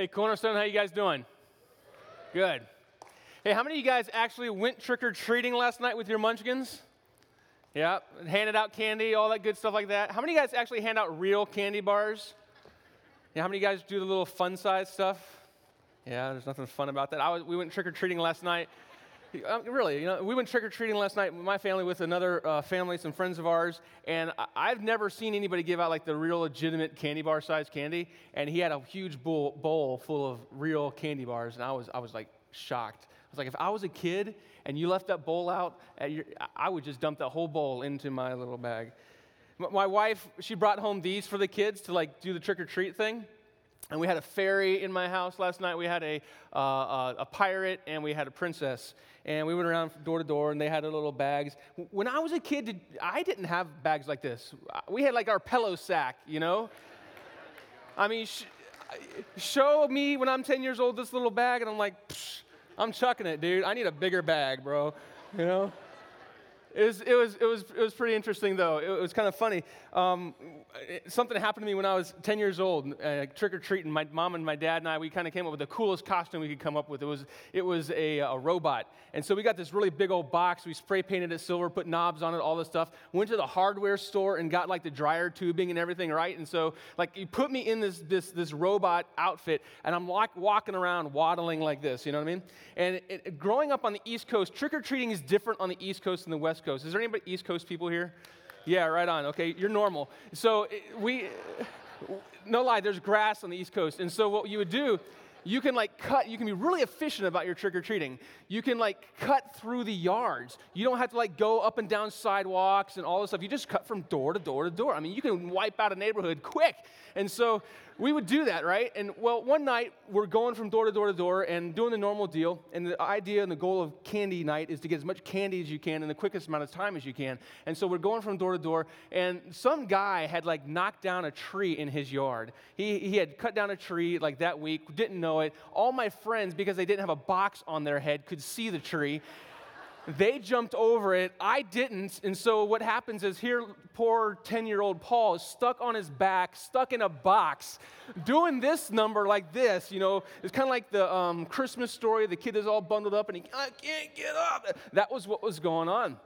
Hey, Cornerstone, how you guys doing? Good. Hey, how many of you guys actually went trick or treating last night with your munchkins? Yeah, handed out candy, all that good stuff like that. How many of you guys actually hand out real candy bars? Yeah, how many of you guys do the little fun size stuff? Yeah, there's nothing fun about that. I was, we went trick or treating last night. Uh, really, you know, we went trick or treating last night with my family with another uh, family, some friends of ours, and I, have never seen anybody give out like the real legitimate candy bar size candy. And he had a huge bowl, bowl full of real candy bars, and I was, I was like shocked. I was like, if I was a kid and you left that bowl out, your, I would just dump that whole bowl into my little bag. My wife, she brought home these for the kids to like do the trick or treat thing. And we had a fairy in my house last night. We had a, uh, uh, a pirate and we had a princess. And we went around door to door and they had little bags. When I was a kid, I didn't have bags like this. We had like our pillow sack, you know? I mean, sh- show me when I'm 10 years old this little bag and I'm like, I'm chucking it, dude. I need a bigger bag, bro. You know? It was, it, was, it, was, it was pretty interesting, though. It, was kind of funny. Um, it, something happened to me when I was 10 years old, uh, trick or treating. My mom and my dad and I, we kind of came up with the coolest costume we could come up with. It was, it was a, a robot. And so we got this really big old box. We spray painted it silver, put knobs on it, all this stuff. Went to the hardware store and got like the dryer tubing and everything, right? And so, like, you put me in this, this, this robot outfit, and I'm like walking around waddling like this, you know what I mean? And it, growing up on the East Coast, trick or treating is different on the East Coast than the West West Coast. Is there anybody East Coast people here? Yeah, right on. Okay, you're normal. So eh, we, no lie, there's grass on the East Coast. And so what you would do you can like cut, you can be really efficient about your trick or treating. You can like cut through the yards. You don't have to like go up and down sidewalks and all this stuff. You just cut from door to door to door. I mean, you can wipe out a neighborhood quick. And so we would do that, right? And well, one night we're going from door to door to door and doing the normal deal. And the idea and the goal of candy night is to get as much candy as you can in the quickest amount of time as you can. And so we're going from door to door. And some guy had like knocked down a tree in his yard. He, he had cut down a tree like that week, didn't know it. All my friends, because they didn't have a box on their head, could see the tree. They jumped over it. I didn't. And so what happens is here, poor 10 year old Paul is stuck on his back, stuck in a box, doing this number like this. You know, it's kind of like the um, Christmas story. The kid is all bundled up and he I can't get up. That was what was going on.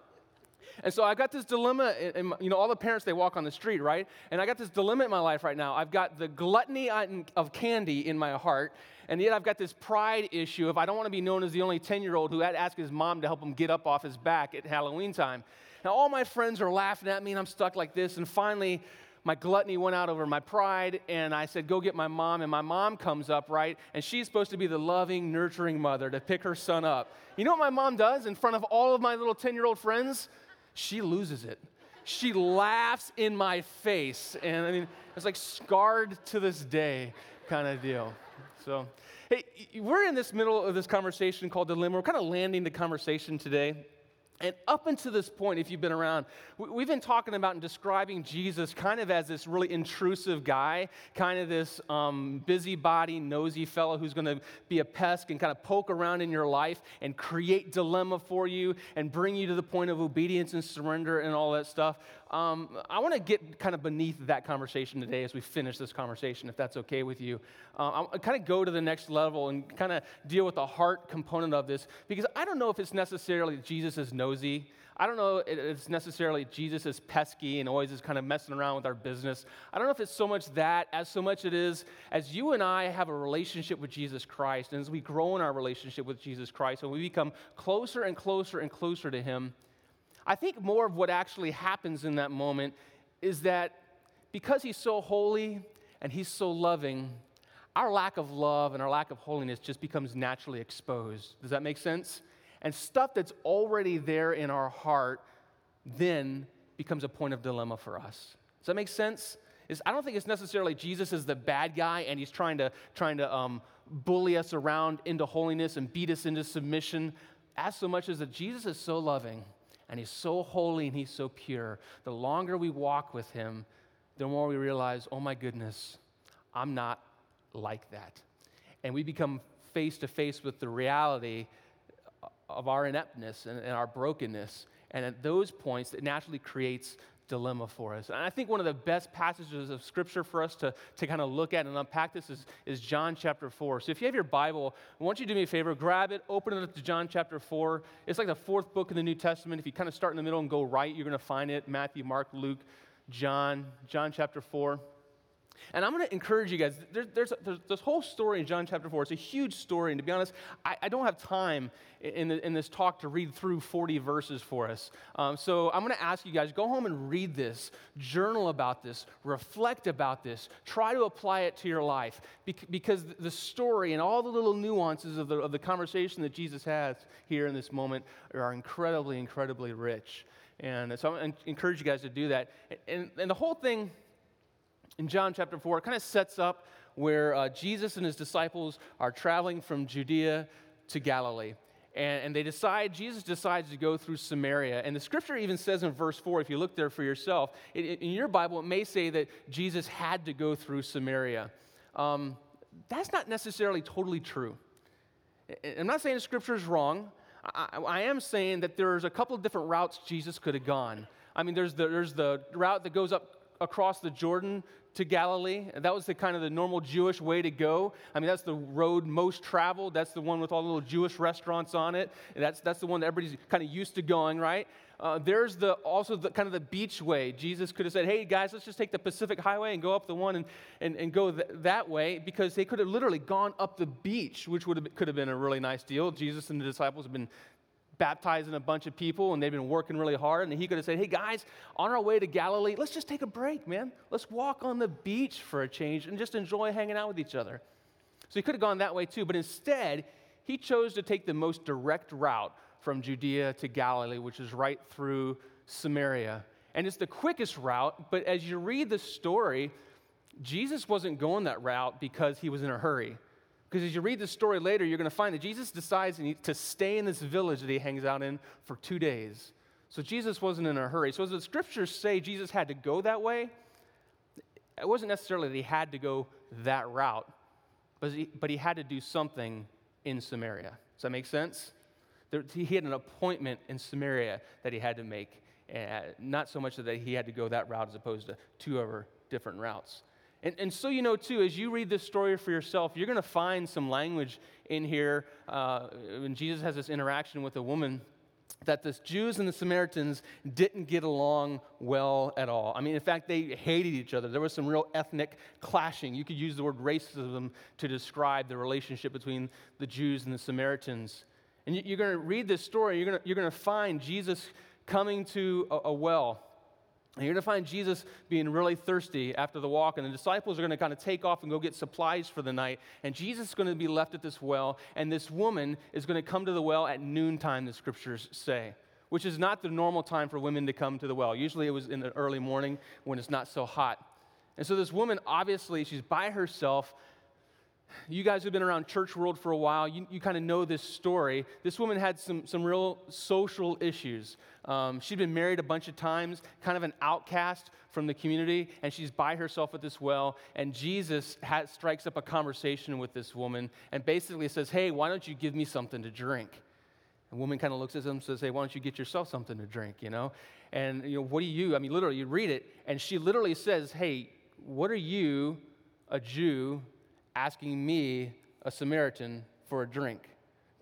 And so I got this dilemma, in, you know, all the parents, they walk on the street, right? And I got this dilemma in my life right now. I've got the gluttony of candy in my heart, and yet I've got this pride issue of I don't want to be known as the only 10 year old who had to ask his mom to help him get up off his back at Halloween time. Now, all my friends are laughing at me, and I'm stuck like this. And finally, my gluttony went out over my pride, and I said, Go get my mom. And my mom comes up, right? And she's supposed to be the loving, nurturing mother to pick her son up. You know what my mom does in front of all of my little 10 year old friends? She loses it. She laughs in my face. And I mean, it's like scarred to this day kind of deal. So, hey, we're in this middle of this conversation called Dilemma. We're kind of landing the conversation today. And up until this point, if you've been around, we've been talking about and describing Jesus kind of as this really intrusive guy, kind of this um, busybody, nosy fellow who's going to be a pest and kind of poke around in your life and create dilemma for you and bring you to the point of obedience and surrender and all that stuff. Um, I want to get kind of beneath that conversation today as we finish this conversation, if that's okay with you. Uh, I'll kind of go to the next level and kind of deal with the heart component of this because I don't know if it's necessarily Jesus is nosy. I don't know if it's necessarily Jesus is pesky and always is kind of messing around with our business. I don't know if it's so much that as so much it is as you and I have a relationship with Jesus Christ and as we grow in our relationship with Jesus Christ and we become closer and closer and closer to Him I think more of what actually happens in that moment is that because he's so holy and he's so loving, our lack of love and our lack of holiness just becomes naturally exposed. Does that make sense? And stuff that's already there in our heart then becomes a point of dilemma for us. Does that make sense? Is I don't think it's necessarily Jesus is the bad guy and he's trying to trying to um, bully us around into holiness and beat us into submission, as so much as that Jesus is so loving and he's so holy and he's so pure. The longer we walk with him, the more we realize, oh my goodness, I'm not like that. And we become face to face with the reality of our ineptness and, and our brokenness. And at those points, it naturally creates dilemma for us. And I think one of the best passages of scripture for us to, to kind of look at and unpack this is, is John chapter 4. So if you have your Bible, I want you do me a favor, grab it, open it up to John chapter 4. It's like the fourth book in the New Testament. If you kind of start in the middle and go right, you're going to find it Matthew, Mark, Luke, John, John chapter 4. And I'm going to encourage you guys. There's, there's, there's, this whole story in John chapter 4. It's a huge story. And to be honest, I, I don't have time in, the, in, this talk to read through 40 verses for us. Um, so I'm going to ask you guys go home and read this, journal about this, reflect about this, try to apply it to your life. because the story and all the little nuances of the, of the conversation that Jesus has here in this moment are incredibly, incredibly rich. And so I encourage you guys to do that. And, and the whole thing in John chapter 4, it kind of sets up where uh, Jesus and his disciples are traveling from Judea to Galilee. And, and, they decide, Jesus decides to go through Samaria. And the scripture even says in verse 4, if you look there for yourself, it, in your Bible, it may say that Jesus had to go through Samaria. Um, that's not necessarily totally true. I'm not saying the scripture is wrong. I, I am saying that there's a couple of different routes Jesus could have gone. I mean, there's the, there's the route that goes up across the Jordan to Galilee. That was the kind of the normal Jewish way to go. I mean, that's the road most traveled. That's the one with all the little Jewish restaurants on it. That's, that's the one that everybody's kind of used to going, right? Uh, there's the also the kind of the beach way. Jesus could have said, hey, guys, let's just take the Pacific Highway and go up the one and, and, and go th- that way because they could have literally gone up the beach, which would have, could have been a really nice deal. Jesus and the disciples have been baptizing a bunch of people and they've been working really hard. And he could have said, Hey guys, on our way to Galilee, let's just take a break, man. Let's walk on the beach for a change and just enjoy hanging out with each other. So he could have gone that way too, but instead, he chose to take the most direct route from Judea to Galilee, which is right through Samaria. And it's the quickest route, but as you read the story, Jesus wasn't going that route because he was in a hurry. Because as you read the story later, you're going to find that Jesus decides to stay in this village that he hangs out in for two days. So Jesus wasn't in a hurry. So as the scriptures say Jesus had to go that way, it wasn't necessarily that he had to go that route, but he, but he had to do something in Samaria. Does that make sense? There, he had an appointment in Samaria that he had to make, uh, not so much that he had to go that route as opposed to two other different routes. And, and so you know, too, as you read this story for yourself, you're going to find some language in here uh, when Jesus has this interaction with a woman that the Jews and the Samaritans didn't get along well at all. I mean, in fact, they hated each other. There was some real ethnic clashing. You could use the word racism to describe the relationship between the Jews and the Samaritans. And you're going to read this story, you're going to, you're to find Jesus coming to a, a well. And you're going to find Jesus being really thirsty after the walk, and the disciples are going to kind of take off and go get supplies for the night. And Jesus is going to be left at this well, and this woman is going to come to the well at noontime, the scriptures say, which is not the normal time for women to come to the well. Usually it was in the early morning when it's not so hot. And so this woman, obviously, she's by herself you guys who've been around church world for a while, you, you kind of know this story. This woman had some, some real social issues. Um, she'd been married a bunch of times, kind of an outcast from the community, and she's by herself at this well. And Jesus has, strikes up a conversation with this woman and basically says, Hey, why don't you give me something to drink? The woman kind of looks at him and says, Hey, why don't you get yourself something to drink, you know? And, you know, what do you, I mean, literally, you read it, and she literally says, Hey, what are you, a Jew, asking me, a Samaritan, for a drink.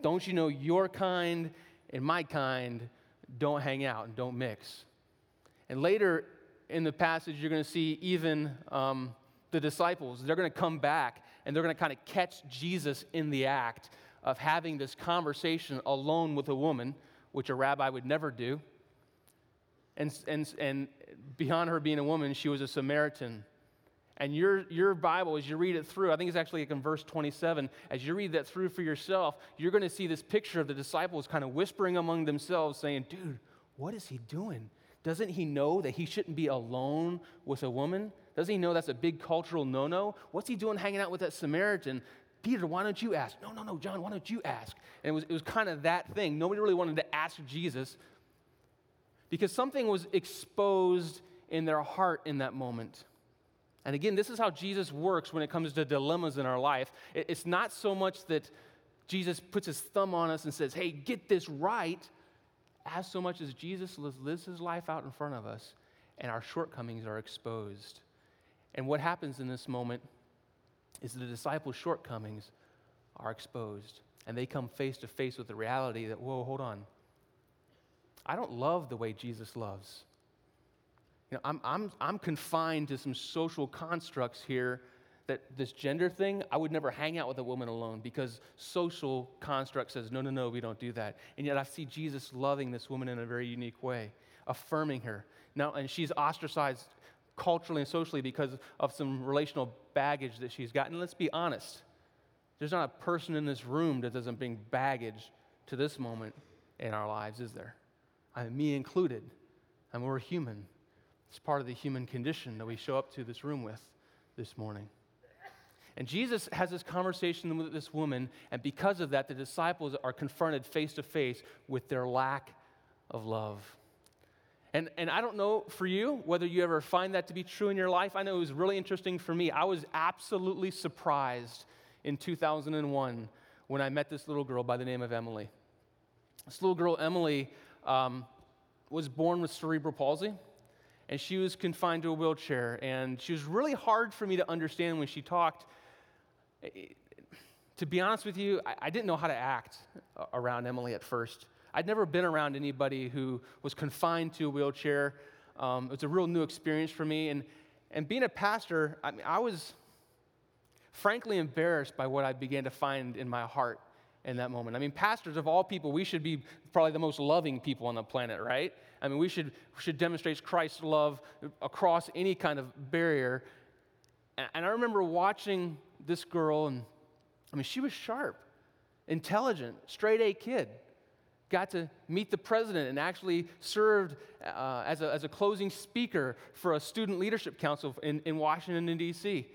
Don't you know your kind and my kind don't hang out and don't mix? And later in the passage, you're going to see even um, the disciples. They're going to come back and they're going to kind of catch Jesus in the act of having this conversation alone with a woman, which a rabbi would never do. And, and, and beyond her being a woman, she was a Samaritan. And your, your Bible, as you read it through, I think it's actually like in verse 27, as you read that through for yourself, you're going to see this picture of the disciples kind of whispering among themselves, saying, Dude, what is he doing? Doesn't he know that he shouldn't be alone with a woman? Doesn't he know that's a big cultural no no? What's he doing hanging out with that Samaritan? Peter, why don't you ask? No, no, no, John, why don't you ask? And it was, it was kind of that thing. Nobody really wanted to ask Jesus because something was exposed in their heart in that moment. And again, this is how Jesus works when it comes to dilemmas in our life. It's not so much that Jesus puts his thumb on us and says, hey, get this right, as so much as Jesus lives his life out in front of us. and our shortcomings are exposed. And what happens in this moment is the disciples' shortcomings are exposed, and they come face to face with the reality that, whoa, hold on. I don't love the way Jesus loves. You know, I'm, I'm, I'm confined to some social constructs here that this gender thing, I would never hang out with a woman alone because social construct says, no, no, no, we don't do that. And yet I see Jesus loving this woman in a very unique way, affirming her. Now, and she's ostracized culturally and socially because of some relational baggage that she's gotten. Let's be honest. There's not a person in this room that doesn't bring baggage to this moment in our lives, is there? I mean, me included. I mean, we're human. It's part of the human condition that we show up to this room with this morning. And Jesus has this conversation with this woman, and because of that, the disciples are confronted face to face with their lack of love. And, and I don't know for you whether you ever find that to be true in your life. I know it was really interesting for me. I was absolutely surprised in 2001 when I met this little girl by the name of Emily. This little girl, Emily, um, was born with cerebral palsy, and she was confined to a wheelchair. And she was really hard for me to understand when she talked to be honest with you, I, I didn't know how to act around Emily at first. I'd never been around anybody who was confined to a wheelchair. Um, it was a real new experience for me. And, and being a pastor, I, mean, I was frankly embarrassed by what I began to find in my heart in that moment. I mean, pastors of all people, we should be probably the most loving people on the planet, right? I mean, we should, should demonstrate Christ's love across any kind of barrier. And, and I remember watching this girl, and I mean, she was sharp, intelligent, straight A kid. Got to meet the president and actually served uh, as, a, as a closing speaker for a student leadership council in, in Washington, D.C.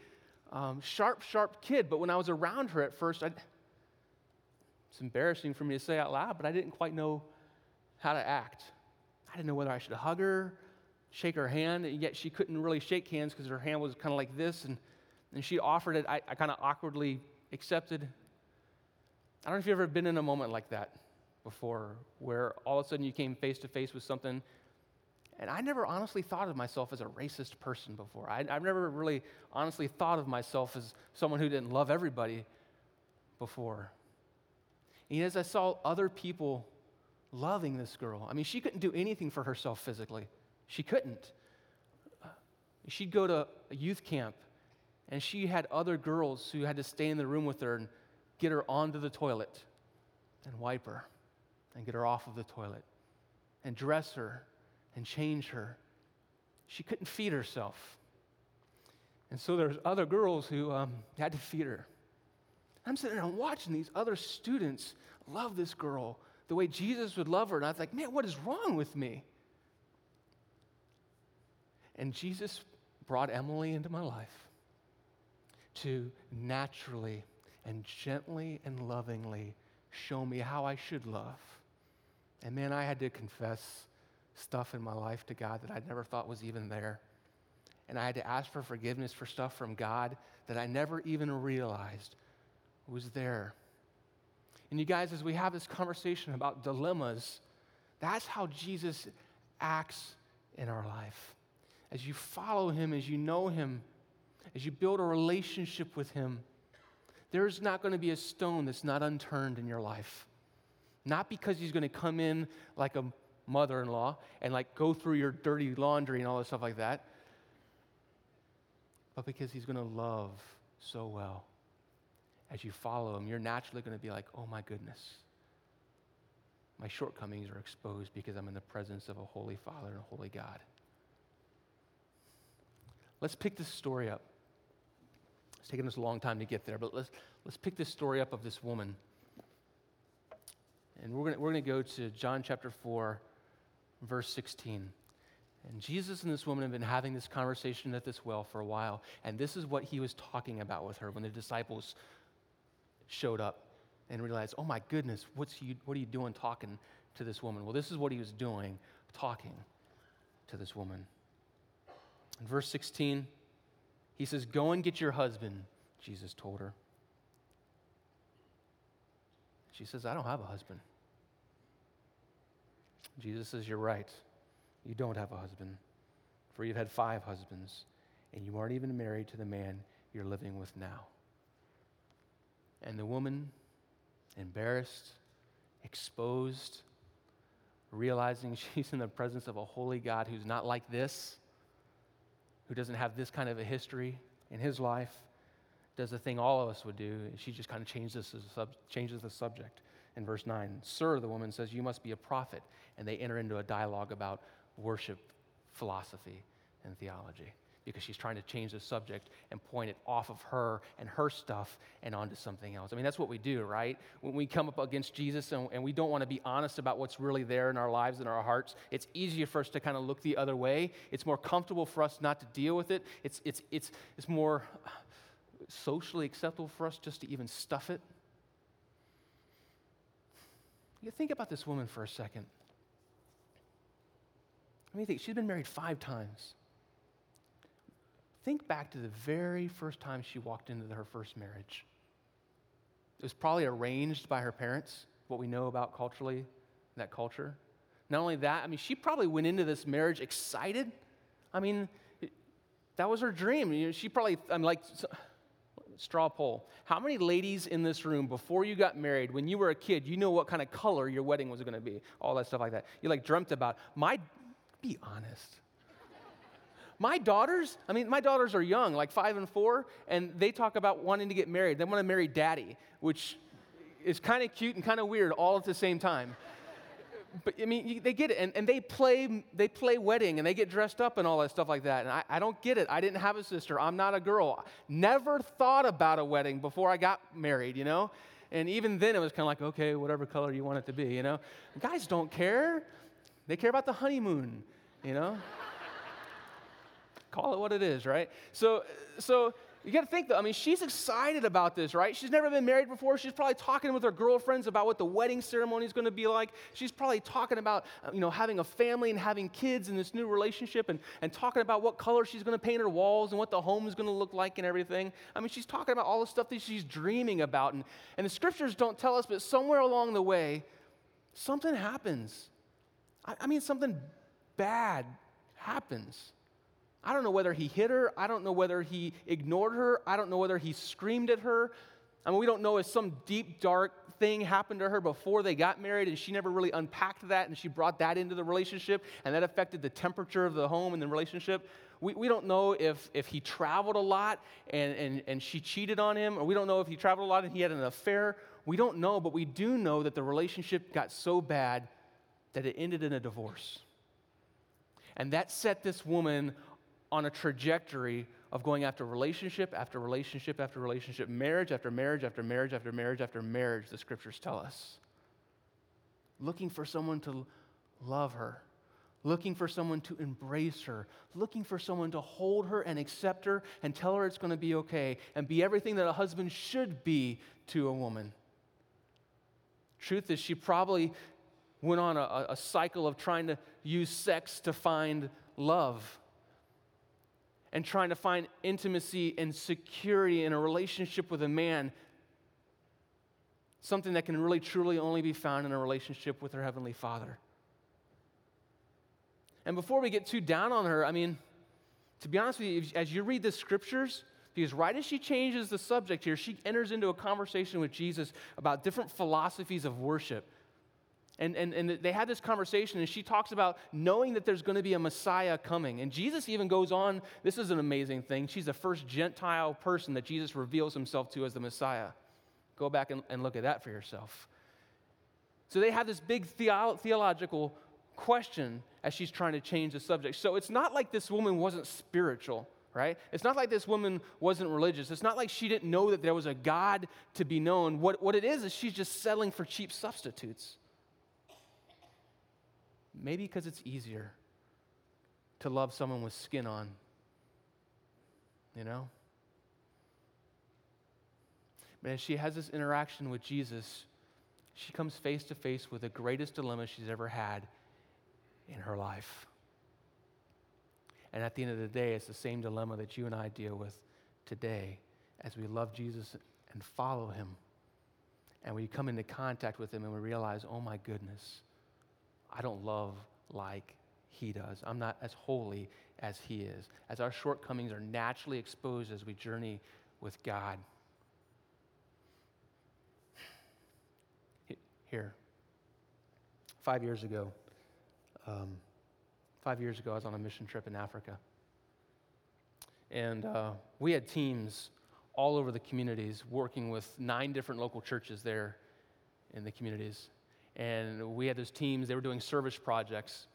Um, sharp, sharp kid, but when I was around her at first, I, it's embarrassing for me to say out loud, but I didn't quite know how to act. I didn't know whether I should hug her, shake her hand, and yet she couldn't really shake hands because her hand was kind of like this. And and she offered it. I, I kind of awkwardly accepted. I don't know if you've ever been in a moment like that before, where all of a sudden you came face to face with something. And I never honestly thought of myself as a racist person before. I, have never really honestly thought of myself as someone who didn't love everybody before. And as I saw other people loving this girl, I mean, she couldn't do anything for herself physically. She couldn't. She'd go to a youth camp and she had other girls who had to stay in the room with her and get her onto the toilet and wipe her and get her off of the toilet and dress her and change her. She couldn't feed herself. And so there's other girls who um, had to feed her. I'm sitting there watching these other students love this girl the way Jesus would love her. And I was like, man, what is wrong with me? And Jesus brought Emily into my life to naturally and gently and lovingly show me how I should love. And man, I had to confess stuff in my life to God that I'd never thought was even there. And I had to ask for forgiveness for stuff from God that I never even realized was there. And you guys, as we have this conversation about dilemmas, that's how Jesus acts in our life. As you follow him, as you know him, as you build a relationship with Him, there's not going to be a stone that's not unturned in your life. Not because He's going to come in like a mother in law and like go through your dirty laundry and all this stuff like that, but because He's going to love so well. As you follow Him, you're naturally going to be like, oh my goodness. My shortcomings are exposed because I'm in the presence of a holy Father and a holy God. Let's pick this story up. It's taken us a long time to get there, but let's, let's pick this story up of this woman. And we're going we're to go to John chapter 4, verse 16. And Jesus and this woman have been having this conversation at this well for a while. And this is what he was talking about with her when the disciples showed up and realized, oh my goodness, what's you, what are you doing talking to this woman? Well, this is what he was doing, talking to this woman. In verse 16, he says, Go and get your husband, Jesus told her. She says, I don't have a husband. Jesus says, You're right. You don't have a husband. for you've had five husbands, and you aren't even married to the man you're living with now. And the woman, embarrassed, exposed, realizing she's in the presence of a holy God who's not like this, who doesn't have this kind of a history in his life, does the thing all of us would do. She just kind of changes, sub- changes the subject in verse 9. Sir, the woman says, You must be a prophet. And they enter into a dialogue about worship, philosophy, and theology because she's trying to change the subject and point it off of her and her stuff and onto something else. I mean, that's what we do, right? When we come up against Jesus and, and we don't want to be honest about what's really there in our lives and our hearts, it's easier for us to kind of look the other way. It's more comfortable for us not to deal with it. It's, it's, it's, it's more socially acceptable for us just to even stuff it. You think about this woman for a second. Let me think. She's been married five times. Think back to the very first time she walked into her first marriage. It was probably arranged by her parents, what we know about culturally, that culture. Not only that, I mean, she probably went into this marriage excited. I mean, that was her dream. She probably, I'm like, straw poll. How many ladies in this room, before you got married, when you were a kid, you know what kind of color your wedding was going to be? All that stuff like that. You like dreamt about. My, be honest. My daughters, I mean, my daughters are young, like five and four, and they talk about wanting to get married. They want to marry daddy, which is kind of cute and kind of weird all at the same time. But I mean, they get it, and, and they play they play wedding, and they get dressed up and all that stuff like that. And I, I don't get it. I didn't have a sister. I'm not a girl. Never thought about a wedding before I got married. You know, and even then it was kind of like, okay, whatever color you want it to be. You know, guys don't care. They care about the honeymoon. You know call it what it is, right? So, so you got to think though. I mean, she's excited about this, right? She's never been married before. She's probably talking with her girlfriends about what the wedding ceremony is going to be like. She's probably talking about, uh, you know, having a family and having kids in this new relationship and, and talking about what color she's going to paint her walls and what the home is going to look like and everything. I mean, she's talking about all the stuff that she's dreaming about. And, and the scriptures don't tell us, but somewhere along the way, something happens. I, I mean, something bad happens. I don't know whether he hit her. I don't know whether he ignored her. I don't know whether he screamed at her. I mean, we don't know if some deep, dark thing happened to her before they got married and she never really unpacked that and she brought that into the relationship and that affected the temperature of the home and the relationship. We, we don't know if, if he traveled a lot and, and, and she cheated on him, or we don't know if he traveled a lot and he had an affair. We don't know, but we do know that the relationship got so bad that it ended in a divorce. And that set this woman on a trajectory of going after relationship after relationship after relationship, marriage after marriage after marriage after marriage after marriage, the scriptures tell us. Looking for someone to love her, looking for someone to embrace her, looking for someone to hold her and accept her and tell her it's going to be okay and be everything that a husband should be to a woman. Truth is, she probably went on a, a cycle of trying to use sex to find love and trying to find intimacy and security in a relationship with a man, something that can really truly only be found in a relationship with her Heavenly Father. And before we get too down on her, I mean, to be honest with you, as you read the scriptures, because right as she changes the subject here, she enters into a conversation with Jesus about different philosophies of worship. And, and, and they had this conversation, and she talks about knowing that there's going to be a Messiah coming. And Jesus even goes on this is an amazing thing. She's the first Gentile person that Jesus reveals himself to as the Messiah. Go back and, and look at that for yourself. So they have this big theo- theological question as she's trying to change the subject. So it's not like this woman wasn't spiritual, right? It's not like this woman wasn't religious. It's not like she didn't know that there was a God to be known. What, what it is, is she's just settling for cheap substitutes. Maybe because it's easier to love someone with skin on. You know? But as she has this interaction with Jesus, she comes face to face with the greatest dilemma she's ever had in her life. And at the end of the day, it's the same dilemma that you and I deal with today as we love Jesus and follow him. And we come into contact with him and we realize, oh my goodness, I don't love like he does. I'm not as holy as He is, as our shortcomings are naturally exposed as we journey with God. Here, five years ago, um, five years ago, I was on a mission trip in Africa. And uh, we had teams all over the communities working with nine different local churches there in the communities. And we had those teams, they were doing service projects.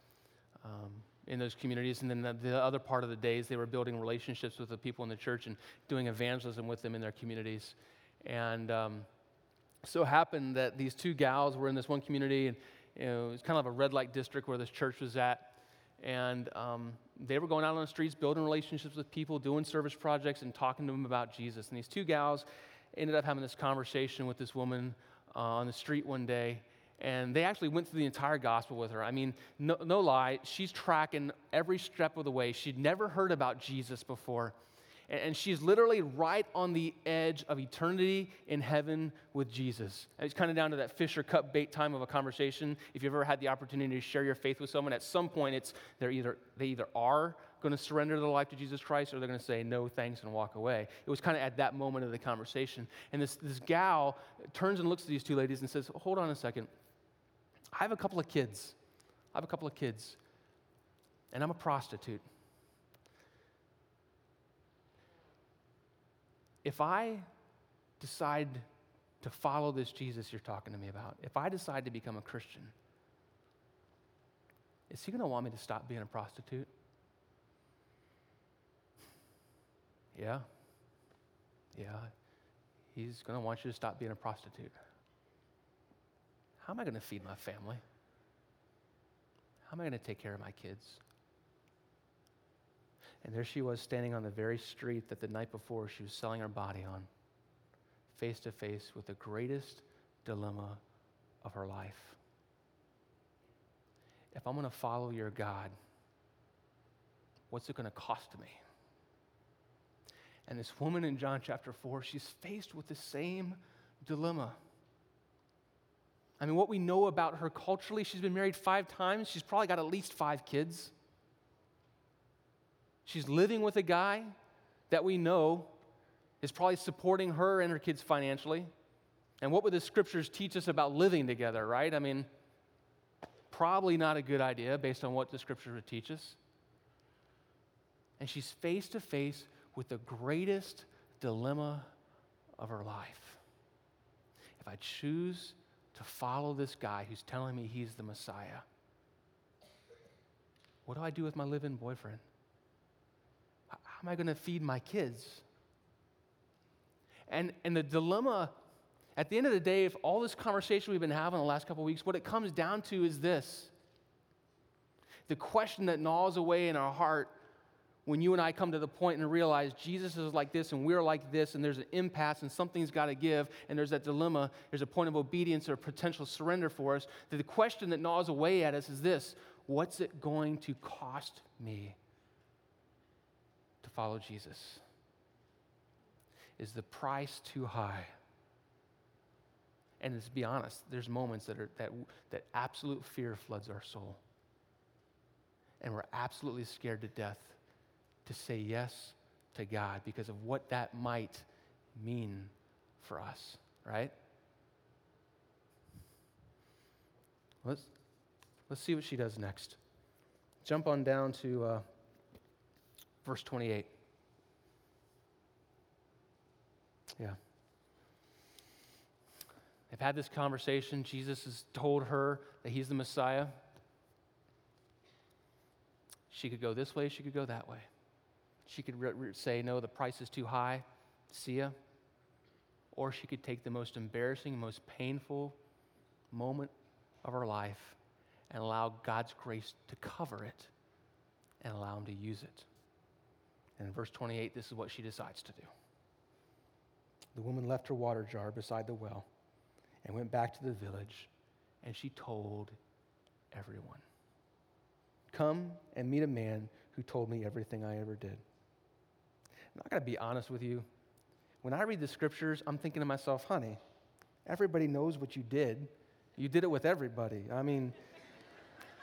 Um, in those communities. And then the, the, other part of the days, they were building relationships with the people in the church and doing evangelism with them in their communities. And um, so happened that these two gals were in this one community, and you know, it was kind of a red light district where this church was at. And um, they were going out on the streets, building relationships with people, doing service projects, and talking to them about Jesus. And these two gals ended up having this conversation with this woman uh, on the street one day and they actually went through the entire gospel with her. I mean, no, no lie, she's tracking every step of the way. She'd never heard about Jesus before. And, she's literally right on the edge of eternity in heaven with Jesus. And it's kind of down to that fish or cup bait time of a conversation. If you've ever had the opportunity to share your faith with someone, at some point it's they're either they either are going to surrender their life to Jesus Christ or they're going to say no thanks and walk away. It was kind of at that moment of the conversation. And this, this gal turns and looks at these two ladies and says, Hold on a second. I have a couple of kids. I have a couple of kids, and I'm a prostitute. If I decide to follow this Jesus you're talking to me about, if I decide to become a Christian, is he going to want me to stop being a prostitute? Yeah. Yeah. He's going to want you to stop being a prostitute. How am I going to feed my family? How am I going to take care of my kids? And there she was standing on the very street that the night before she was selling her body on, face to face with the greatest dilemma of her life. If I'm going to follow your God, what's it going to cost me? And this woman in John chapter 4, she's faced with the same dilemma. I mean, what we know about her culturally, she's been married five times. She's probably got at least five kids. She's living with a guy that we know is probably supporting her and her kids financially. And what would the scriptures teach us about living together, right? I mean, probably not a good idea based on what the scriptures would teach us. And she's face to face with the greatest dilemma of her life. If I choose to follow this guy who's telling me he's the Messiah. What do I do with my live in boyfriend? How am I going to feed my kids? And, and the dilemma, at the end of the day, if all this conversation we've been having the last couple weeks, what it comes down to is this the question that gnaws away in our heart when you and I come to the point and realize Jesus is like this and we're like this, and there's an impasse and something's got to give, and there's that dilemma, there's a point of obedience or potential surrender for us, that the question that gnaws away at us is this what's it going to cost me to follow Jesus? Is the price too high? And let's be honest, there's moments that, are, that, that absolute fear floods our soul. And we're absolutely scared to death to say yes to God because of what that might mean for us, right? Let's, let's see what she does next. Jump on down to uh, verse 28. Yeah. They've had this conversation. Jesus has told her that he's the Messiah. She could go this way, she could go that way. She could re- re- say, No, the price is too high. See ya. Or she could take the most embarrassing, most painful moment of her life and allow God's grace to cover it and allow Him to use it. And in verse 28, this is what she decides to do. The woman left her water jar beside the well and went back to the village, and she told everyone Come and meet a man who told me everything I ever did. I got to be honest with you. When I read the scriptures, I'm thinking to myself, honey, everybody knows what you did. You did it with everybody. I mean,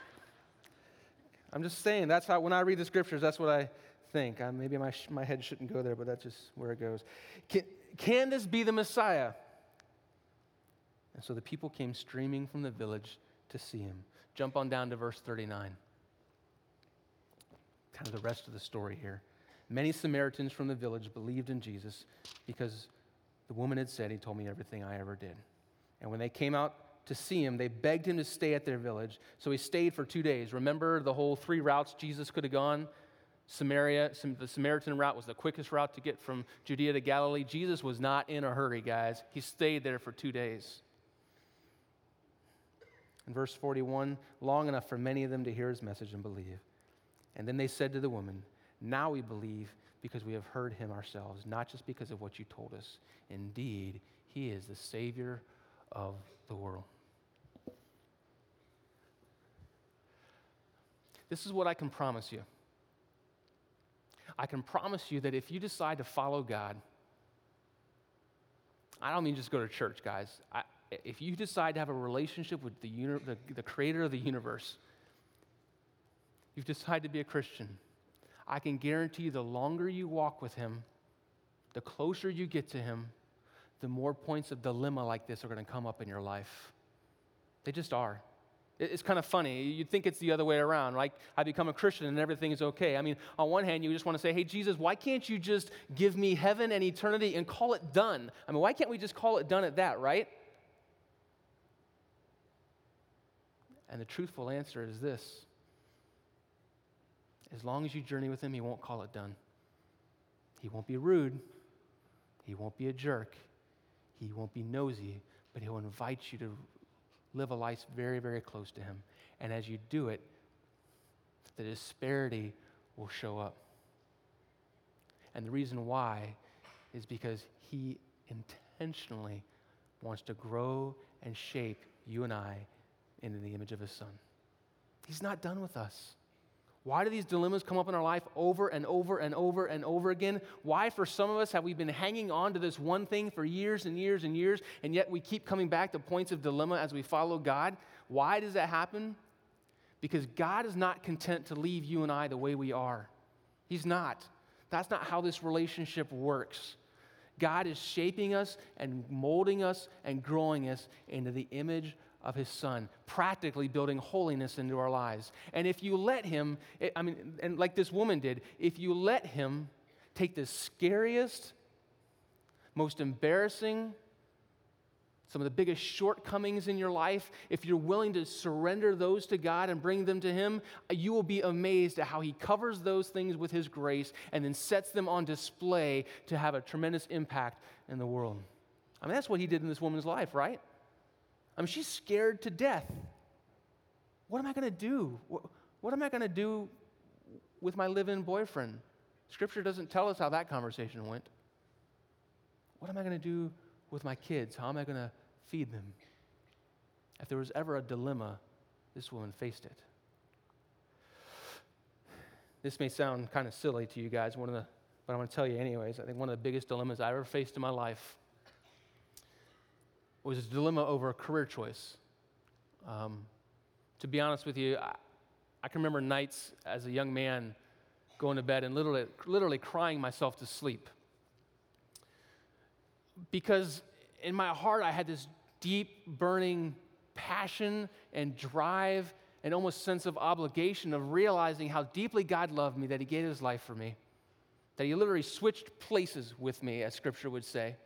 I'm just saying, that's how, when I read the scriptures, that's what I think. I, maybe my, my head shouldn't go there, but that's just where it goes. Can, can this be the Messiah? And so the people came streaming from the village to see him. Jump on down to verse 39. Kind of the rest of the story here. Many Samaritans from the village believed in Jesus because the woman had said, He told me everything I ever did. And when they came out to see him, they begged him to stay at their village. So he stayed for two days. Remember the whole three routes Jesus could have gone? Samaria, the Samaritan route was the quickest route to get from Judea to Galilee. Jesus was not in a hurry, guys. He stayed there for two days. In verse 41, long enough for many of them to hear his message and believe. And then they said to the woman, Now we believe because we have heard him ourselves, not just because of what you told us. Indeed, he is the Savior of the world. This is what I can promise you. I can promise you that if you decide to follow God, I don't mean just go to church, guys. I, if you decide to have a relationship with the, uni- the, the creator of the universe, you've decided to be a Christian, I can guarantee you the longer you walk with Him, the closer you get to Him, the more points of dilemma like this are going to come up in your life. They just are. It's kind of funny. You'd think it's the other way around. Like, I become a Christian and everything is okay. I mean, on one hand, you just want to say, hey, Jesus, why can't you just give me heaven and eternity and call it done? I mean, why can't we just call it done at that, right? And the truthful answer is this as long as you journey with Him, He won't call it done. He won't be rude, He won't be a jerk, He won't be nosy, but He'll invite you to live a life very, very close to Him. And as you do it, the disparity will show up. And the reason why is because He intentionally wants to grow and shape you and I into the image of His Son. He's not done with us. Why do these dilemmas come up in our life over and over and over and over again? Why, for some of us, have we been hanging on to this one thing for years and years and years, and yet we keep coming back to points of dilemma as we follow God? Why does that happen? Because God is not content to leave you and I the way we are. He's not. That's not how this relationship works. God is shaping us and molding us and growing us into the image of his son, practically building holiness into our lives. And if you let him, I mean, and like this woman did, if you let him take the scariest, most embarrassing, some of the biggest shortcomings in your life, if you're willing to surrender those to God and bring them to Him, you will be amazed at how He covers those things with His grace and then sets them on display to have a tremendous impact in the world. I mean, that's what He did in this woman's life, right? I mean, she's scared to death. What am I going to do? What, what am I going to do with my live in boyfriend? Scripture doesn't tell us how that conversation went. What am I going to do with my kids? How am I going to feed them? If there was ever a dilemma, this woman faced it. This may sound kind of silly to you guys, one of the, but I'm going to tell you anyways. I think one of the biggest dilemmas I ever faced in my life was a dilemma over a career choice. Um, to be honest with you, I, I, can remember nights as a young man going to bed and literally, literally crying myself to sleep. Because in my heart, I had this deep, burning passion and drive and almost sense of obligation of realizing how deeply God loved me, that He gave His life for me, that He literally switched places with me, as Scripture would say.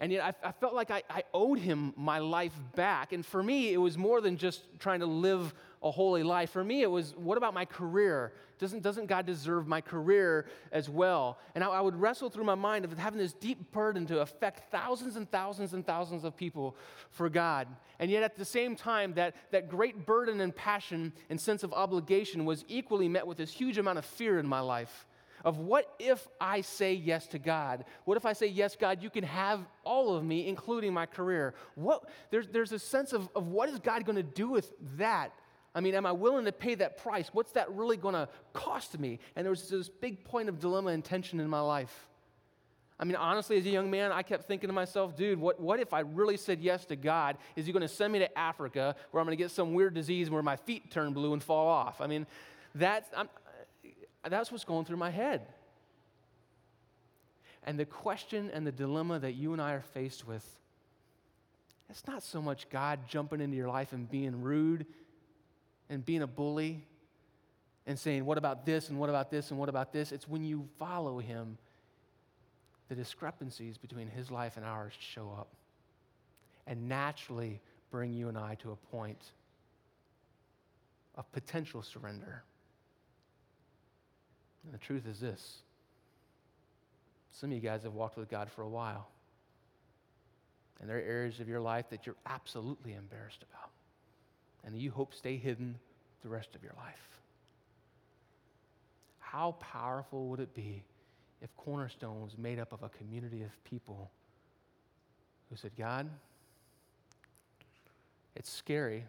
And yet I, I felt like I, I owed him my life back. And for me, it was more than just trying to live a holy life. For me, it was what about my career? Doesn't, doesn't God deserve my career as well? And I, I, would wrestle through my mind of having this deep burden to affect thousands and thousands and thousands of people for God. And yet at the same time, that, that great burden and passion and sense of obligation was equally met with this huge amount of fear in my life of what if I say yes to God? What if I say, Yes, God, you can have all of me, including my career? What, there's, there's a sense of, of what is God going to do with that? I mean, am I willing to pay that price? What's that really going to cost me? And there was this big point of dilemma and tension in my life. I mean, honestly, as a young man, I kept thinking to myself, dude, what, what if I really said yes to God? Is He going to send me to Africa where I'm going to get some weird disease where my feet turn blue and fall off? I mean, that's, I'm, that's what's going through my head. And the question and the dilemma that you and I are faced with, it's not so much God jumping into your life and being rude and being a bully and saying, What about this and what about this and what about this? It's when you follow Him, the discrepancies between His life and ours show up and naturally bring you and I to a point of potential surrender. And the truth is this some of you guys have walked with God for a while. And there are areas of your life that you're absolutely embarrassed about. And you hope stay hidden the rest of your life. How powerful would it be if Cornerstone was made up of a community of people who said, God, it's scary.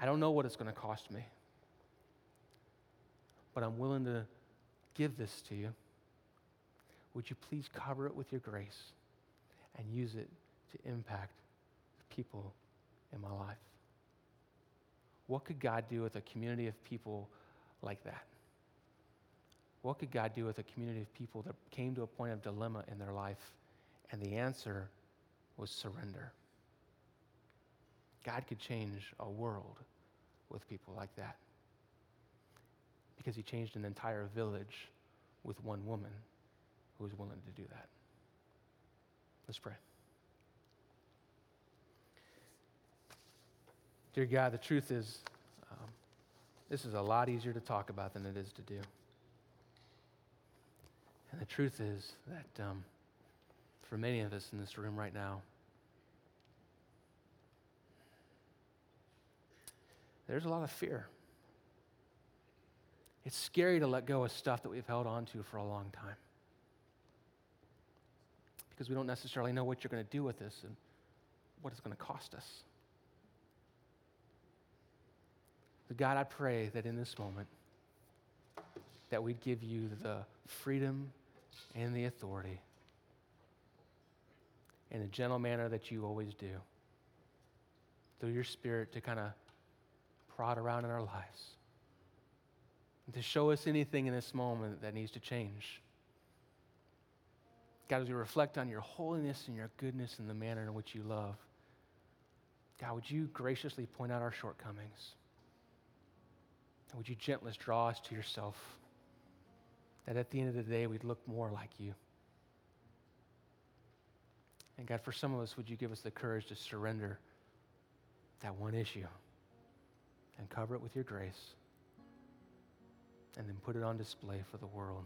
I don't know what it's going to cost me, but I'm willing to give this to you. Would you please cover it with your grace and use it to impact the people in my life? What could God do with a community of people like that? What could God do with a community of people that came to a point of dilemma in their life? And the answer was surrender. God could change a world with people like that because he changed an entire village with one woman who was willing to do that. Let's pray. Dear God, the truth is, um, this is a lot easier to talk about than it is to do. And the truth is that um, for many of us in this room right now, there's a lot of fear. It's scary to let go of stuff that we've held on to for a long time because we don't necessarily know what you're going to do with this and what it's going to cost us. But God, I pray that in this moment, that we'd give you the freedom and the authority in a gentle manner that you always do through your spirit to kind of prod around in our lives and to show us anything in this moment that needs to change. God, as we reflect on your holiness and your goodness and the manner in which you love, God, would you graciously point out our shortcomings? And would you gently draw us to yourself? that at the end of the day, we'd look more like you. And God, for some of us, would you give us the courage to surrender that one issue and cover it with your grace and then put it on display for the world?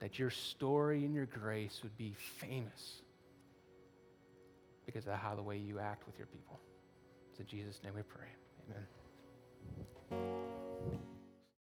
That your story and your grace would be famous because of how the way you act with your people. It's in Jesus' name we pray. Amen.